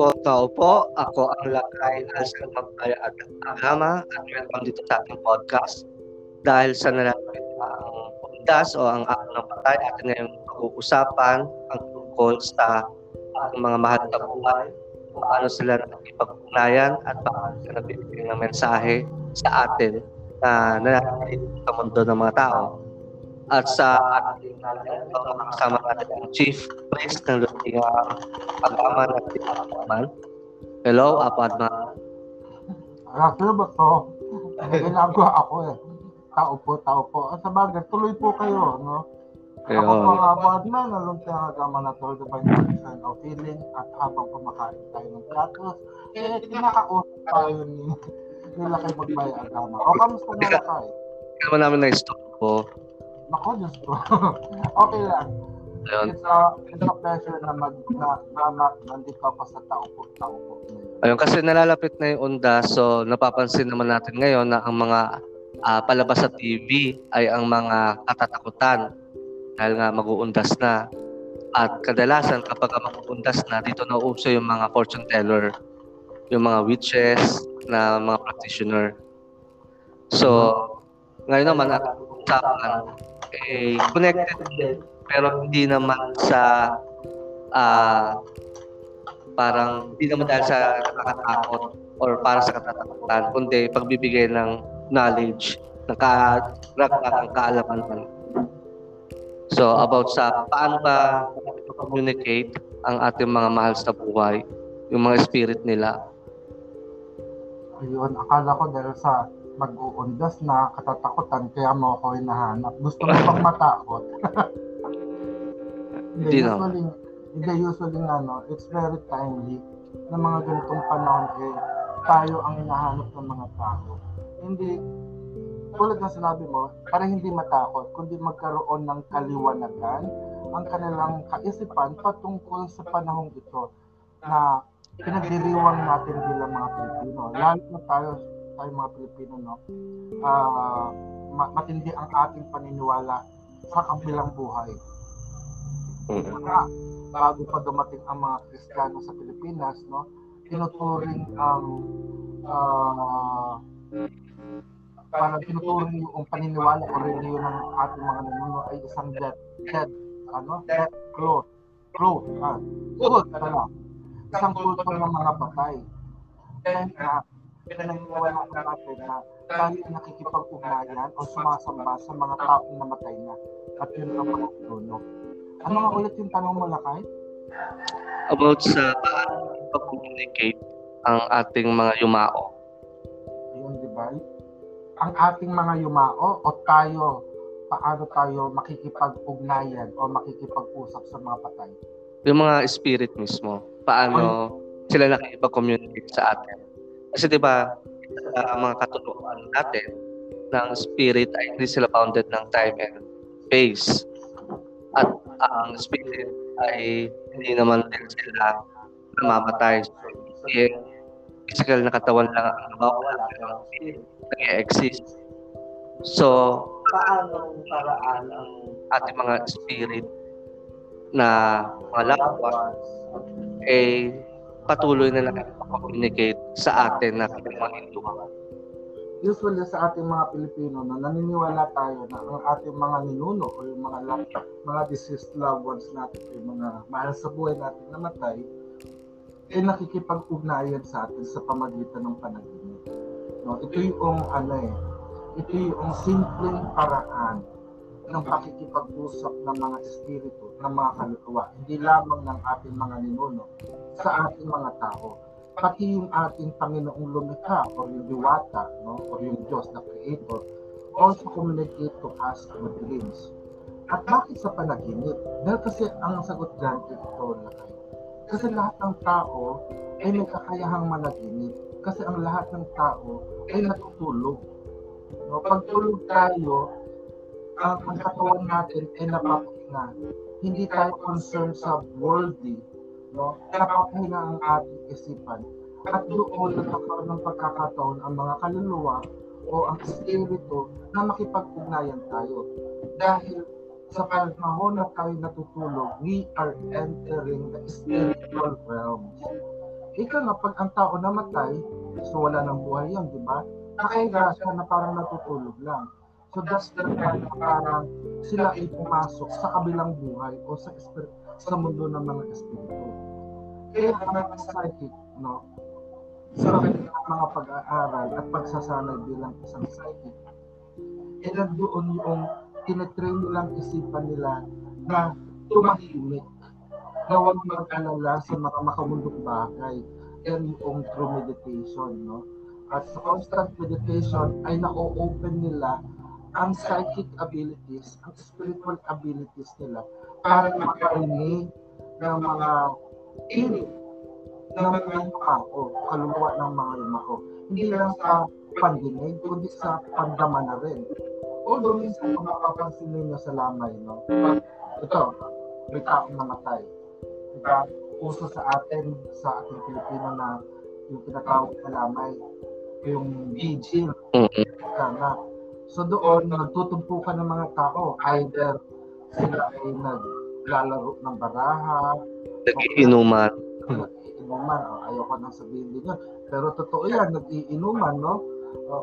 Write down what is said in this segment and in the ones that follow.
po, tao po. Ako ang Lakay Alsan Magpaya at Agama at welcome dito sa ating podcast. Dahil sa nalalapit ang pundas o ang araw ng patay, atin ngayon pag-uusapan ang tungkol sa ating mga mahal na buhay, paano sila nakipag-ugnayan at paano sila nagbibigay ng mensahe sa atin na nananalig sa mundo ng mga tao. At sa ating kasama natin ang Chief Priest ng Lutingang Pagkaman at Pagkaman. Hello, Apadma. Actually ba to? Ginagawa ako eh. Tao po, tao po. At sa bagay, tuloy po kayo, no? Ako po nga Badman, naluntiang agama na to, the vibration of feeling at habang kumakain tayo ng platos, eh, kinakausap tayo ni nila kay Magbay Agama. O, kamusta na lakay? Hindi naman namin na-stop po. Nako, Diyos ko. okay lang. Ayun. It's a, it's a pleasure na mag, na, na, na, nandito ako sa tao po, tao po. Ayun, kasi nalalapit na yung onda, so napapansin naman natin ngayon na ang mga ah, palabas sa TV ay ang mga katatakutan dahil nga mag-uundas na. At kadalasan kapag mag-uundas na, dito na uso yung mga fortune teller, yung mga witches na mga practitioner. So, ngayon naman at usapan eh, connected din, pero hindi naman sa ah parang hindi naman dahil sa nakakatakot or para sa katatakutan, kundi pagbibigay ng knowledge, ng karagdagang kaalaman man. So, about sa paano ba communicate ang ating mga mahal sa buhay, yung mga spirit nila. Ayun, akala ko dahil sa mag-uundas na katatakutan, kaya mo ako hinahanap. Gusto mo bang matakot? Hindi usually, hindi usually nga, no, it's very timely na mga ganitong panahon eh, tayo ang hinahanap ng mga tao. Hindi, tulad ng sinabi mo, para hindi matakot, kundi magkaroon ng kaliwanagan ang kanilang kaisipan patungkol sa panahong ito na pinagdiriwang natin bilang mga Pilipino. Lalo na tayo, tayo mga Pilipino, no? Ah, ma- matindi ang ating paniniwala sa kabilang buhay. Kaya, bago pa dumating ang mga Kristiyano sa Pilipinas, no, tinuturing ang ah parang tinuturing yung paniniwala o reliyon ng ating mga nanuno ay isang death, death, ano, death cloth, cloth, ah, cloth, ano, isang kulto ng mga patay. Kaya nga, pinaniniwala na natin na tayo ay nakikipag-ugnayan o sumasamba sa mga taong namatay na at yun ang mga nanuno. Ano nga ulit yung tanong mo, Lakay? About sa paano pag-communicate ang ating mga yumao. Ayun, di ba? Ang ating mga yumao o tayo, paano tayo makikipag-ugnayan o makikipag-usap sa mga patay? Yung mga spirit mismo. Paano sila nakikipag-communicate sa atin. Kasi di ba, sa mga katutuan natin, ng spirit ay hindi sila bounded ng time and space. At ang spirit ay hindi naman din sila namamatay. So, hindi physical na katawan lang ang nawawala pero ang spirit nag-exist. So, paano paraan ang ating mga spirit na mga ones eh patuloy na nakikipag-communicate sa atin na mga Hindu. Usually sa ating mga Pilipino na naniniwala tayo na ang ating mga ninuno o yung mga loved, mga deceased loved ones natin, yung mga mahal sa buhay natin namatay, ay nakikipag-ugnayan sa atin sa pamagitan ng panaginip. No, ito yung ano eh, ito yung simpleng paraan ng pakikipag-usap ng mga espiritu, ng mga kaluluwa, hindi lamang ng ating mga ninuno, sa ating mga tao, pati yung ating Panginoong lumikha o yung diwata, no, o yung Diyos na creator, also communicate to us through dreams. At bakit sa panaginip? Dahil kasi ang sagot dyan ito na kayo. Kasi lahat ng tao ay may kakayahang managinip. Kasi ang lahat ng tao ay natutulog. No, pag tulog tayo, ang, ang katawan natin ay napapahinga. Hindi tayo concerned sa worldly, no? Napapahinga ang ating isipan. At doon nagkakaroon ng pagkakataon ang mga kaluluwa o ang espiritu na makipag-ugnayan tayo. Dahil sa panahon na tayo natutulog, we are entering the spiritual realms. Ika nga, pag ang tao namatay, so wala nang buhay yan, di ba? Nakahiga siya na parang natutulog lang. So that's na parang sila ay pumasok sa kabilang buhay o sa espir- sa mundo ng mga espiritu. Kaya ang mga psychic, no, sa mga pag-aaral at pagsasanay bilang isang psychic, eh nandoon yung tinetrain nilang isipan nila na tumahimik, na huwag mag-alala sa mga makamundong bagay. Yan yung true meditation, no? At sa constant meditation ay na-open nila ang psychic abilities, ang spiritual abilities nila para makarinig ng mga inig ng mga tao, kaluluwa ng mga yumao. Hindi lang sa pandinig, kundi sa pandama na rin. Although minsan kung mapapansin ninyo sa lamay, no? Ito, may taong namatay. Diba? Uso sa atin, sa ating Pilipino na yung tinatawag na lamay, yung vigil, Mm-mm. na. So doon, nagtutumpukan ng mga tao. Either sila ay naglalaro ng baraha, Nagiinuman. nag-iinuman. O, ayoko nang sabihin din yun. Pero totoo yan, nag-iinuman, no? O,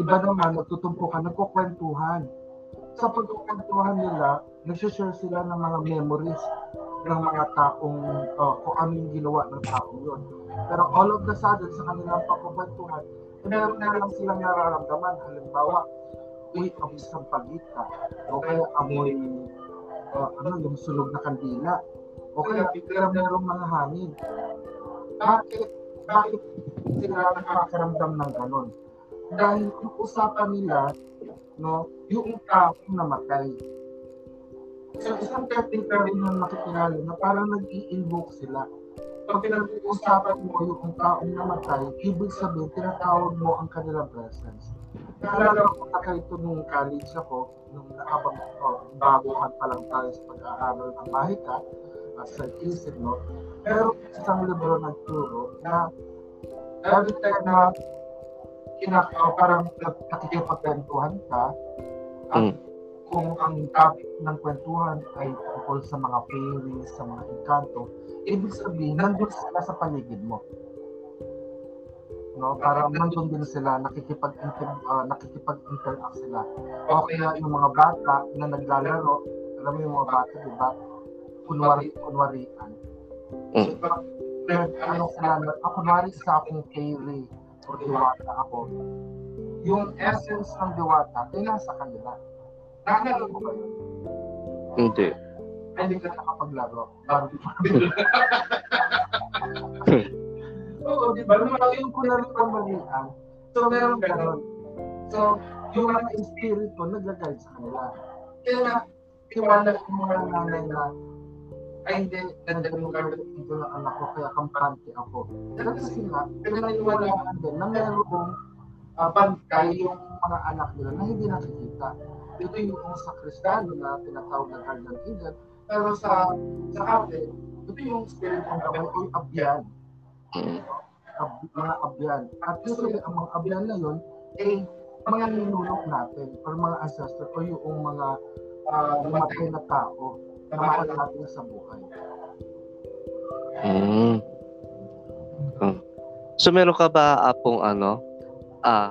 iba naman, nagtutumpukan, nagkukwentuhan. Sa pagkukwentuhan nila, nagsishare sila ng mga memories ng mga taong, o, kung ano yung ginawa ng taong yun. Pero all of the sudden, sa kanilang pagkukwentuhan, meron na lang silang nararamdaman. Halimbawa, uy, amoy sampagita. O kaya amoy, uh, ano, yung sunog na kandila. O kaya bigla merong mga hangin. Bakit? Bakit sila nakakaramdam ng ganon? Dahil yung usapan nila, no, yung taong namatay. So isang technique rin yung makikilala na parang nag-i-invoke sila. Pag pinag-uusapan mo yung taong namatay, ibig sabihin, tinatawag mo ang kanilang presence. Naalala ko na ito nung college ako, nung nakabang oh, baguhan pa lang tayo sa pag-aaral ng mahika, at sa isip, no? Pero isang libro nagturo na every time na kinak oh, parang nakikipagkwentuhan ka, at Mm. Kung ang topic ng kwentuhan ay tungkol sa mga fairies, sa mga encanto, ibig sabihin, nandun sila sa paligid mo. No, parang nandun din sila, nakikipag uh, nakikipag-interact sila. O kaya yung mga bata na naglalaro, alam mo yung mga bata, di ba? Kunwari, kunwarian. Mm. So, ano sila, ah, kunwari sa akong fairy or diwata ako, yung essence ng diwata ay nasa kanila. Nakalaro ko ba yun? Hindi. Ay, hindi ka nakapaglaro. Oo, di ba? Yung, yung kunwari pamalian. So, meron ganon. So, yung mga espiritu nag-guide sa kanila. Kaya nga, tiwala yung mga nanay na ay hindi, nandiyan yung guardian angel ng anak ko, kaya kampante ako. Kasi nga, pinaniwalaan din na merong uh, bantay yung mga anak nila na hindi nakikita. Ito yung sa Kristiyano na tinatawag na guardian angel. Pero sa sa atin, ito yung spirit ng gabay o yung abyan. Ab, mga abyan. At usually, ang mga abyan na yun, eh, mga ninulok natin or mga ancestor o yung mga uh, namatay na tao na mahal natin sa buhay. Mm. So meron ka ba apong ano ah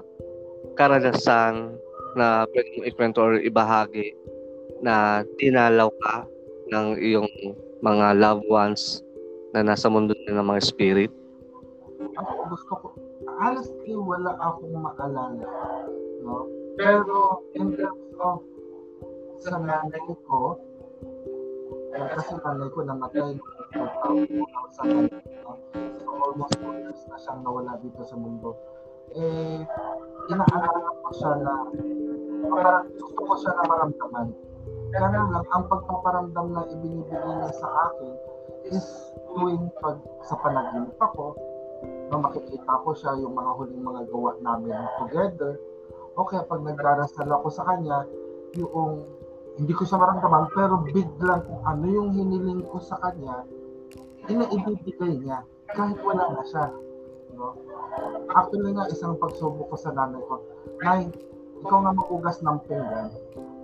karanasan na pwede mong ikwento or ibahagi na tinalaw ka ng iyong mga loved ones na nasa mundo na ng mga spirit? Ako gusto ko, honestly, wala akong maalala. No? Pero in terms of sa nanay ko, eh, kasi nanay ko namatay noong 2000, no? So almost 2 years na siyang nawala dito sa mundo. Eh, inaalala siya na parang gusto ko siya na maramdaman. Kaya lang, ang pagpaparamdam na ibinibigay niya sa akin is tuwing pag sa panaginip ako, no, makikita ko siya yung mga huling mga gawa namin together. O kaya pag nagdarasal ako sa kanya, yung hindi ko siya maramdaman, pero biglang kung ano yung hiniling ko sa kanya, inaibibigay niya kahit wala na siya. No? Actually nga, isang pagsubok ko sa nanay ko, Nay, ikaw nga magugas ng pinggan.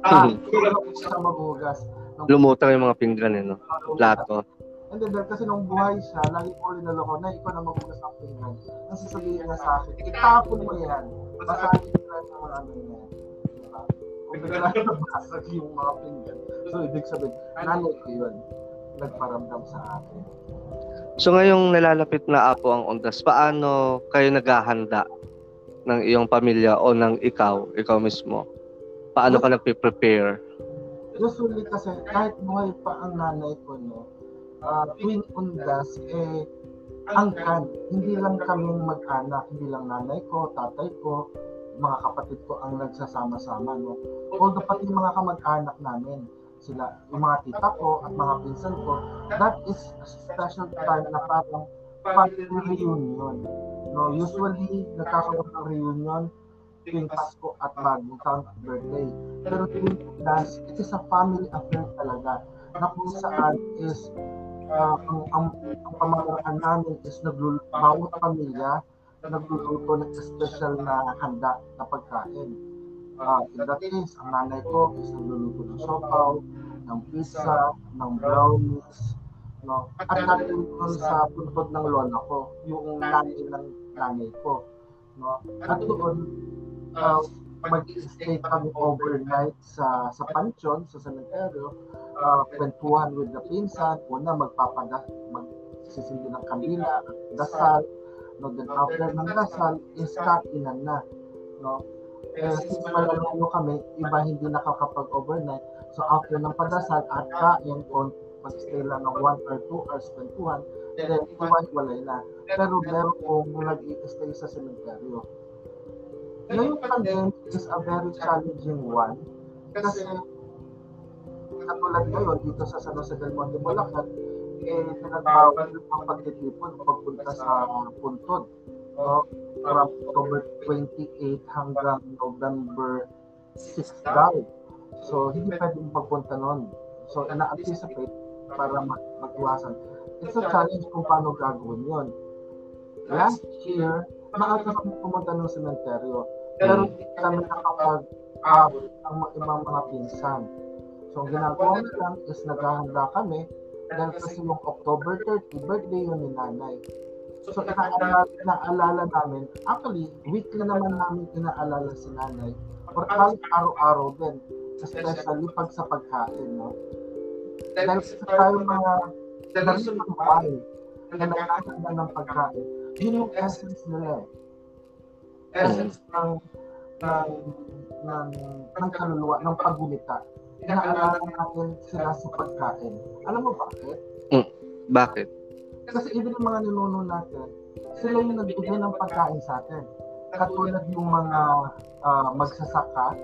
Ah, po siya maghugas. ng Lumutang yung mga pinggan eh, no? Plato. And then, dahil kasi nung buhay siya, lagi ko linaloko na ikaw na maghugas ng pinggan. Ang sasabihin niya sa akin, itapon mo yan. Basahin mo lang yung mga ano niya. Diba? Kung bigla na nabasag yung mga pinggan. So, ibig sabihin, nanay ko yun. Nagparamdam sa akin. So ngayong nalalapit na Apo ang Ondas, paano kayo naghahanda ng iyong pamilya o ng ikaw, ikaw mismo? Paano ka nagpe-prepare? Usually kasi, kahit buhay pa ang nanay ko, no, uh, tuwing undas, eh, angkan. Hindi lang kaming mag-anak, hindi lang nanay ko, tatay ko, mga kapatid ko ang nagsasama-sama, no. Although pati mga kamag-anak namin, sila, yung mga tita ko at mga pinsan ko, that is a special time na parang family reunion. No, usually nagkakaroon ng reunion tuwing Pasko at bagong taon at birthday. Pero tuwing Undas, it is a family affair talaga na kung saan is uh, ang, ang, ang pamamaraan namin is nagluluto, bawat pamilya nagluluto ng special na handa na pagkain. Uh, that case, ang nanay ko is nagluluto ng sopaw, ng pizza, ng brownies, no? At natin sa puntod ng lola ko, yung nanay ng nanay ko, no? At doon, uh, mag-stay kami overnight sa sa pansyon, sa cemetery, uh, kwentuhan with the pinsan, una magpapada, magsisindi ng kandila, dasal, no, then after ng dasal, is kainan na, no, eh, since malalalo kami, iba hindi nakakapag-overnight, so after ng padasal at kain, kung mag-stay lang ng 1 or 2 hours, kwentuhan, then iwan-walay na. Pero meron kong nag-i-stay sa sementeryo. Ngayong pandemic is a very challenging one kasi katulad ngayon dito sa San Jose del Monte, Bulacan, eh, pinagbawal ang pagtitipon pagpunta sa puntod. No? From October 28 hanggang November 6 daw. So, hindi pwedeng pagpunta nun. So, ina-anticipate para mag-. It's a challenge kung paano gagawin yun. Last year, maaga kami pumunta ng sementeryo. Pero hindi kami nakapag-abot ng mga ibang mga pinsan. So, ang ginagawa na is naghahanda kami dahil kasi yung October 30, birthday yun ni nanay. So, inaalala, inaalala namin, actually, weekly naman namin inaalala si nanay or kahit araw-araw din, especially pag sa pagkain, no? Dahil sa tayo mga dahil ng wine na nagkakanda ng pagkain, yun yung essence nila eh. Essence ng ng ng, ng kaluluwa, ng pagulita. Inaalala natin sila sa pagkain. Alam mo bakit? Bakit? Kasi even yung mga ninuno natin, sila yung nagbigay ng pagkain sa atin. Katulad yung mga ah, magsasaka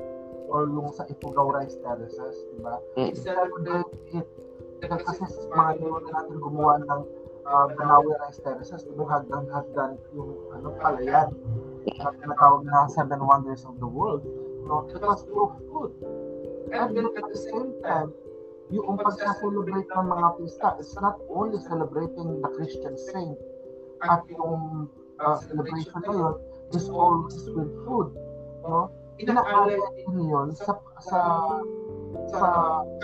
or yung sa Ifugao Rice Terraces, di ba? Mm. It. Kasi mga ninuno natin gumawa ng uh, Banawi Rice Terraces, di ba? Hagdan-hagdan yung ano, palayan. Na tinatawag na Seven Wonders of the World. No? It was full of food. And then at the same time, yung pagsa-celebrate ng mga pista is not only celebrating the Christian saint at yung uh, celebration na yun is always with food. No? Inaalala din yun sa, sa, sa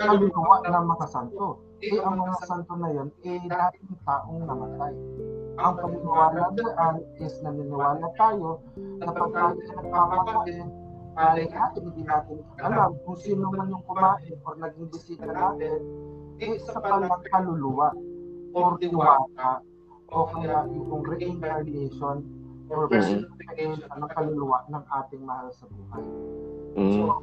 kaluluwa ng mga santo. Eh, ang mga santo na yun, eh, dating taong namatay. Ang paniniwala dyan is naniniwala tayo na pag tayo nagpapakain, ay natin, hindi natin alam kung sino man yung kumain or naging bisita natin, eh, sa palang kaluluwa or tiwala o kaya yung reincarnation or personification ng kaluluwa ng ating mahal sa buhay. Mm. So,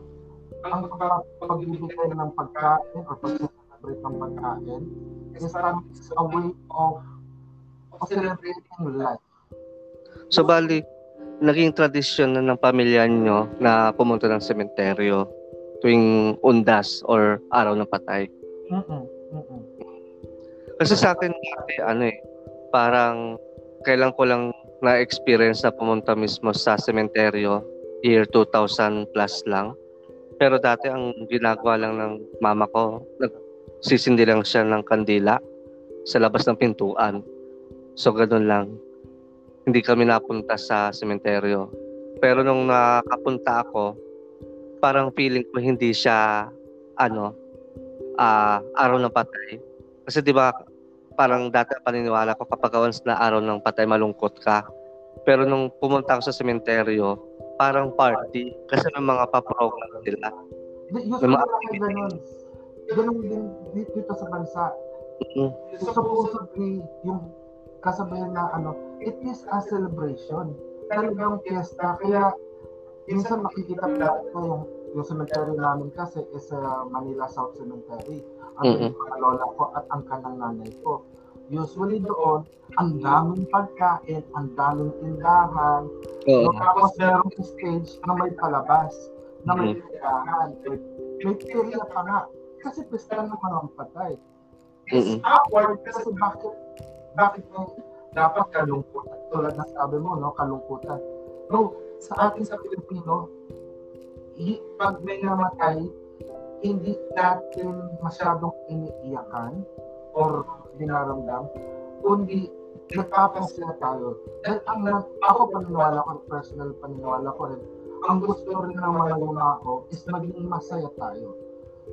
ang pag- pagbibigay ng pagkain or pag-celebrate ng pagkain is is a way of, of celebrating life. So bali, naging tradisyon na ng pamilya nyo na pumunta ng sementeryo tuwing undas or araw ng patay. Mm-mm, mm-mm. Kasi sa akin dati, ano eh, parang kailan ko lang na-experience na pumunta mismo sa sementeryo year 2000 plus lang. Pero dati ang ginagawa lang ng mama ko, nagsisindi lang siya ng kandila sa labas ng pintuan. So ganun lang. Hindi kami napunta sa sementeryo. Pero nung nakapunta ako, parang feeling ko hindi siya ano ah araw ng patay. Kasi 'di ba parang dati paniniwala ko kapag once na araw ng patay malungkot ka. Pero nung pumunta ako sa sementeryo, parang party kasi may mga pa-program nila. May mga- ganun. Ganun din di- dito sa bansa. Mm. Supposedly, yung kasabihan na ano, it is a celebration. Talagang fiesta. Kaya, minsan makikita pa ko yung, yung cemetery namin kasi is uh, Manila South Cemetery. Ang Mm-mm. mga lola ko at ang kanang nanay ko. Usually doon, ang daming pagkain, ang daming tindahan, Oo. No, tapos merong stage na may palabas, na may tindahan, may, may perya pa nga. Kasi pista naman ang patay. It's Mm-mm. awkward kasi bakit, bakit may dapat kalungkutan? Tulad na sabi mo, no, kalungkutan. No, sa atin sa Pilipino, pag may namatay, hindi natin masyadong iniiyakan or dinaramdam, kundi nagpapasaya tayo. Dahil ang ako paniniwala ko, personal paniniwala ko rin, ang gusto rin ng mga yumako is maging masaya tayo.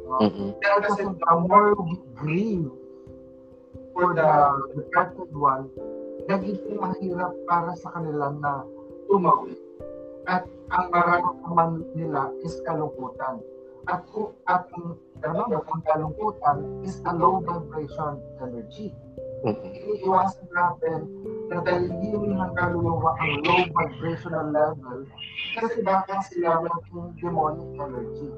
Uh, Mm-mm. Pero kasi the more we grieve for the departed one, nagiging mahirap para sa kanila na tumawi. At ang mararamdaman nila is kalungkutan. At kung at ang ano, ang kalungkutan is a low vibration energy. Mm-mm. Iniiwasan natin na dalhin ng kaluluwa ang low vibrational level kasi baka sila maging demonic energy.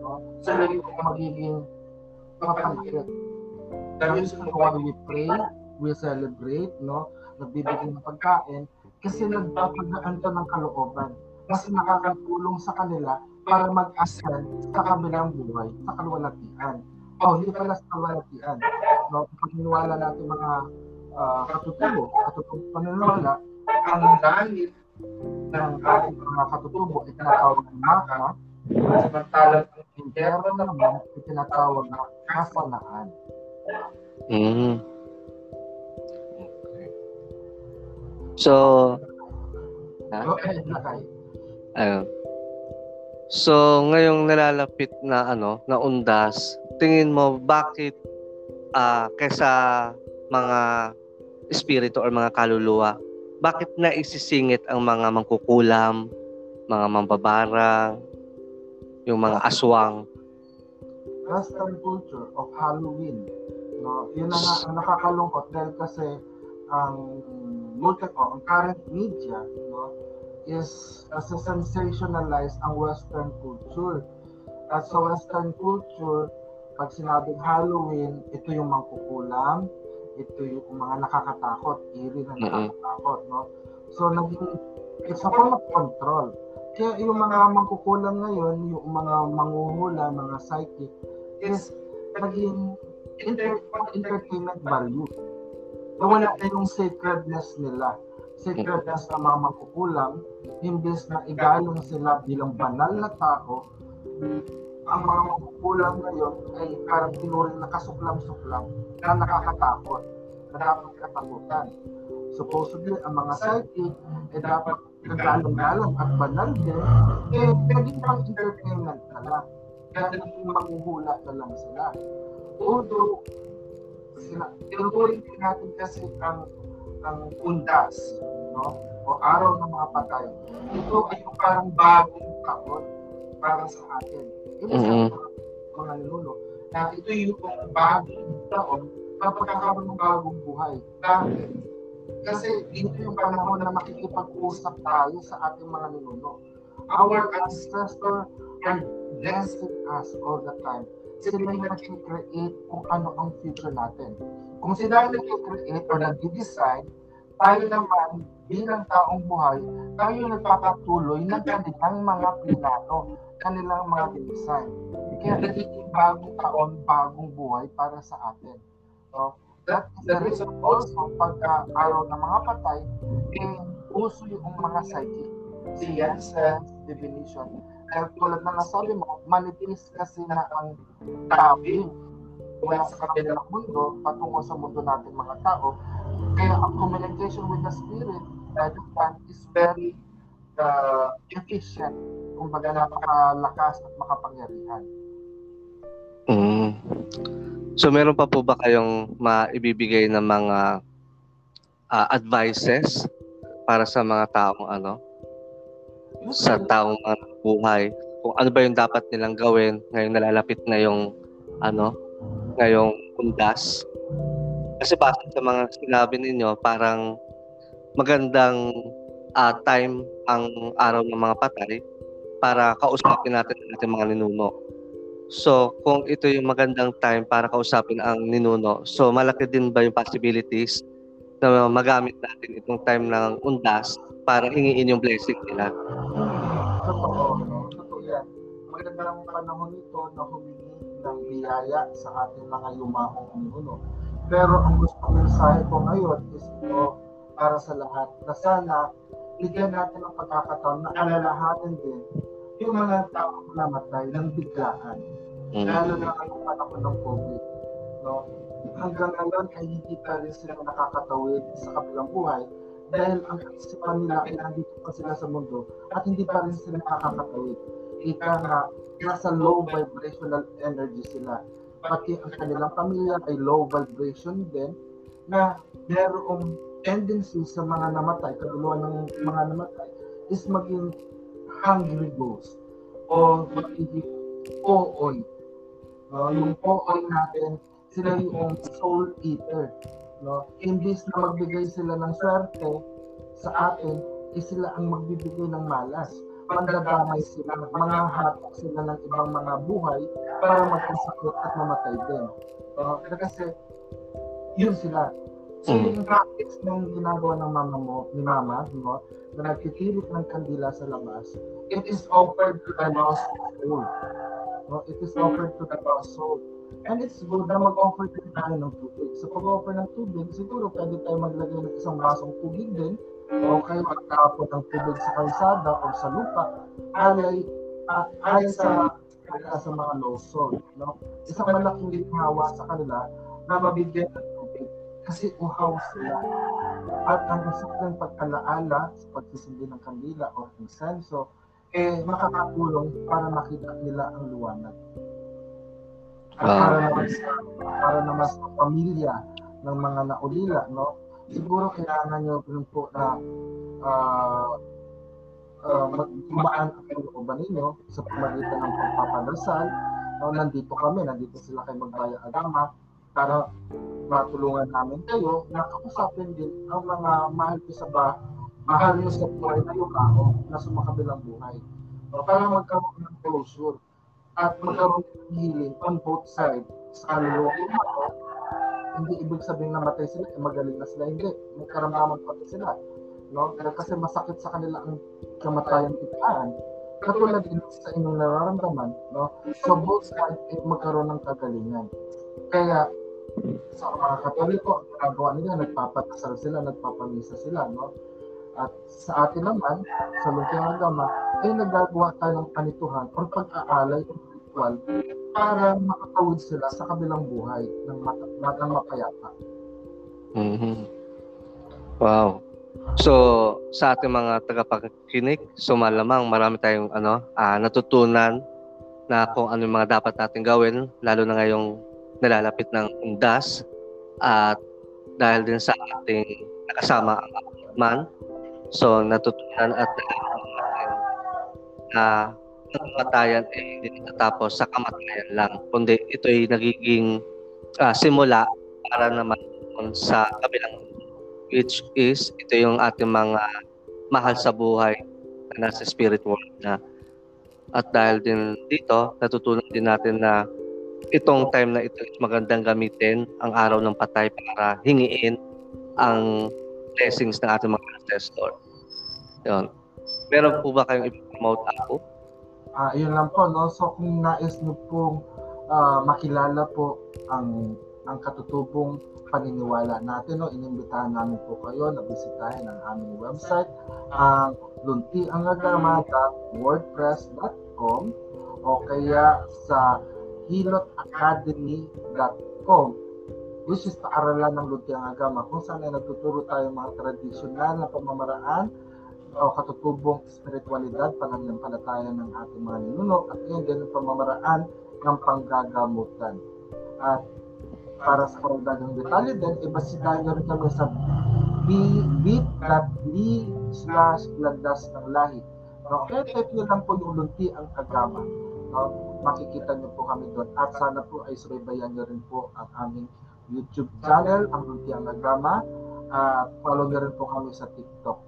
No? So, lagi ko magiging papanakit. Dahil sa why we pray, we celebrate, no? Nagbibigay ng pagkain, kasi nagpapagaan to ng kalooban. Kasi nakakatulong sa kanila para mag-ascend sa kabilang buhay, sa kalwalatian. Oh, hindi pala sa kalwalatian. No? Pag niniwala natin mga uh, katutubo, katutubo paniniwala, ang langit ng ating mga katutubo ay tinatawag ng maka, samantalang ang impyerno naman ay tinatawag na kasanaan. Mm. So, Ha? Ahead na kayo. ayun. So, ngayong nalalapit na ano, na undas, tingin mo bakit ah kaysa mga espiritu or mga kaluluwa, bakit na isisingit ang mga mangkukulam, mga mambabarang, yung mga aswang? Western culture of Halloween. No, yun na nga ang nakakalungkot dahil kasi ang multi o ang current media no is as a sensationalize ang western culture. At sa western culture, pag sinabing Halloween, ito yung mangkukulam, ito yung mga nakakatakot, eerie na nakakatakot, no? So, naging, it's a form of control. Kaya yung mga mangkukulam ngayon, yung mga manguhula, mga psychic, is naging enter- entertainment value. Nawala na yung sacredness nila. Sacredness ng mga mangkukulam, imbes na igalang sila bilang banal na tao, ang mga mangkukulam ngayon ay parang tinuring na kasuklam-suklam na nakakatakot, na dapat katakutan. Supposedly, ang mga psychic ay dapat nagalang-galang at banal din, eh, naging pang entertainment na lang. Kaya naging manguhula na lang sila. Although, sila, tinuturing din natin kasi ang ang undas, no? O araw ng mga patay. Ito ay yung parang bagong taon para sa atin. Ito sa mga, ninuno. Na ito yung bagong taon na pagkakaroon ng bagong buhay. Dahil kasi ito yung panahon na makikipag-usap tayo sa ating mga ninuno. Our ancestor are blessing us all the time. Sila yung nag-create kung ano ang future natin. Kung sila yung nag-create or nag-design, tayo naman bilang taong buhay, tayo nagpapatuloy ng kanilang mga plinano, kanilang mga design. Kaya nagiging bagong taon, bagong buhay para sa atin. So, that is the reason also pagka araw ng mga patay, eh, uso yung mga psychic, sciences, divination. Kaya tulad na nasabi mo, manifest kasi na ang tabi mula sa kabilang mundo patungo sa mundo natin mga tao. Kaya ang communication with the spirit time is very uh, efficient, kumbaga napakalakas at makapangyarihan. Mm. So meron pa po ba kayong maibibigay ng mga uh, advices para sa mga taong ano sa taong mga buhay kung ano ba yung dapat nilang gawin ngayong nalalapit na yung ano ngayong undas. Kasi base sa mga sinabi ninyo parang magandang uh, time ang araw ng mga patay para kausapin natin ang ating mga ninuno. So, kung ito yung magandang time para kausapin ang ninuno, so malaki din ba yung possibilities na magamit natin itong time ng undas para hingiin yung blessing nila? Totoo, no? Totoo yan. Magandang panahon ito na humingi ng biyaya sa ating mga yumaong ninuno. Pero ang gusto kong mensahe ko ngayon is ito para sa lahat na sana bigyan natin ng pagkakataon na alalahanin din yung mga tao namatay ng biglaan. Mm. Lalo na ngayong panahon ng COVID. No? Hanggang ngayon ay hindi pa rin sila nakakatawid sa kabilang buhay dahil ang kaisipan nila ay nandito pa sila sa mundo at hindi pa rin sila nakakatawid. Ika nga, nasa low vibrational energy sila. Pati ang kanilang pamilya ay low vibration din na merong tendency sa mga namatay, kaluluwa ng mga namatay, is maging hungry ghost o magiging ooy. No? Yung ooy natin, sila yung soul eater. No? Imbis na magbigay sila ng swerte sa atin, eh sila ang magbibigay ng malas. Mandadamay sila, mga hatok sila ng ibang mga buhay para magkasakit at mamatay din. No? Kasi yun sila. So, mm. yung practice ng ginagawa ng mama mo, ni mama, no, na nagtitirik ng kandila sa labas, it is offered to the lost soul. No, it is offered to the lost soul. And it's good na mag-offer din tayo ng tubig. Sa pag-offer ng tubig, siguro pwede tayo maglagay ng isang basong tubig din o kayo magtapon ng tubig sa kalsada o sa lupa alay uh, alay sa sa mga soul. No? Isang malaking ginhawa sa kanila na mabigyan ng kasi uhaw sila. At ang isang pagkalaala sa pagsisindi ng kandila o insenso, eh makakatulong para makita nila ang liwanag. Wow. para naman sa, para naman sa pamilya ng mga naulila, no? Siguro kailangan nyo rin po na uh, uh, dumaan ang kalooban ninyo sa pamagitan ng pagpapadasal. No, nandito kami, nandito sila kay Magbayang Agama para matulungan namin kayo na kausapin din ang mga mahal ko sa ba, mahal nyo sa buhay na yung ako na sumakabilang buhay. So, para magkaroon ng closure at magkaroon ng healing on both sides sa kaluluwa ko. Hindi ibig sabihin na matay sila, eh, magaling na sila. Hindi. May karamdaman pa sila. No? Kasi masakit sa kanila ang kamatayan itaan. Katulad din sa inyong nararamdaman, no? So both sides ay magkaroon ng kagalingan. Kaya sa mga katoliko, ang ginagawa nila, nagpapakasal sila, nagpapamisa sila, no? At sa atin naman, sa Luntiang Agama, ay nagagawa tayo ng panituhan o pag-aalay o ritual para makatawid sila sa kabilang buhay ng, mat- ng mapayapa. Mm-hmm. Wow. So, sa ating mga tagapakinig, so malamang marami tayong ano, uh, natutunan na kung ano yung mga dapat natin gawin, lalo na ngayong nalalapit ng undas at dahil din sa ating nakasama ang man so natutunan at na ang kamatayan ay hindi natatapos sa kamatayan lang kundi ito ay nagiging uh, simula para naman sa kabilang which is ito yung ating mga mahal sa buhay na nasa spirit world na. At dahil din dito natutunan din natin na itong time na ito is magandang gamitin ang araw ng patay para hingiin ang blessings ng ating mga ancestor. Yun. Meron po ba kayong i-promote ako? Ah, yun lang po, no? So, kung nais niyo pong uh, makilala po ang ang katutubong paniniwala natin, no? Inimbitahan namin po kayo na bisitahin ang aming website, ang uh, luntiangagama.wordpress.com o kaya sa hilotacademy.com which is paaralan ng Lutyang Agama kung saan ay nagtuturo tayo mga tradisyonal na pamamaraan o katutubong spiritualidad, pananampalataya ng ating mga ninuno at ngayon din pamamaraan ng panggagamutan. At para sa karagdagang detalye din, ibasitahin nyo rin kami sa bit.ly slash landas ng lahi. No, kaya type nyo lang po yung lunti ang agama. No, makikita nyo po kami doon. At sana po ay subaybayan nyo rin po ang aming YouTube channel, ang ang agama. At follow nyo rin po kami sa TikTok.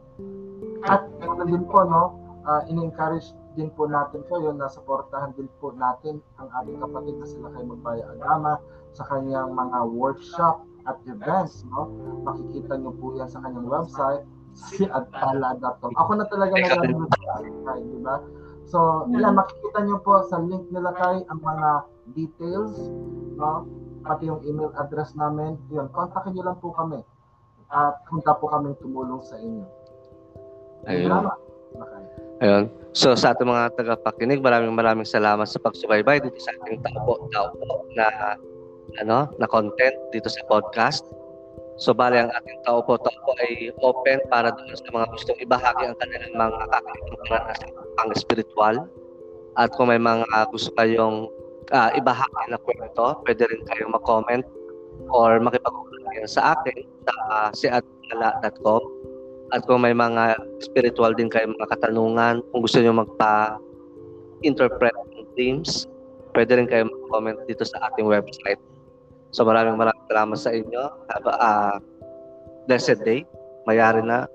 At ganoon din po, no, uh, in-encourage din po natin kayo na supportahan din po natin ang ating kapatid na sila kay Magbaya Agama sa kanyang mga workshop at events, no? Makikita niyo po yan sa kanyang website, si adtala.com. Ako na talaga nag kay, di ba? So, yan, makikita niyo po sa link nila kay ang mga details, no? Pati yung email address namin. Yun, kontakin niyo lang po kami. At punta po kami tumulong sa inyo. Ayun. Salamat. Ayun. So sa ating mga tagapakinig, maraming maraming salamat sa pagsubaybay dito sa ating tao tao na ano, na content dito sa podcast. So bali ang ating tao po tao po ay open para doon sa mga gustong ibahagi ang kanilang mga kakaibang karanasan pang spiritual. At kung may mga gusto kayong uh, ibahagi na kwento, pwede rin kayong mag-comment or makipag-ugnayan sa akin sa uh, siatala.com at kung may mga spiritual din kayo mga katanungan, kung gusto niyo magpa-interpret ng themes, pwede rin kayo mag-comment dito sa ating website. So maraming maraming salamat sa inyo. Have a uh, blessed day. Mayari na.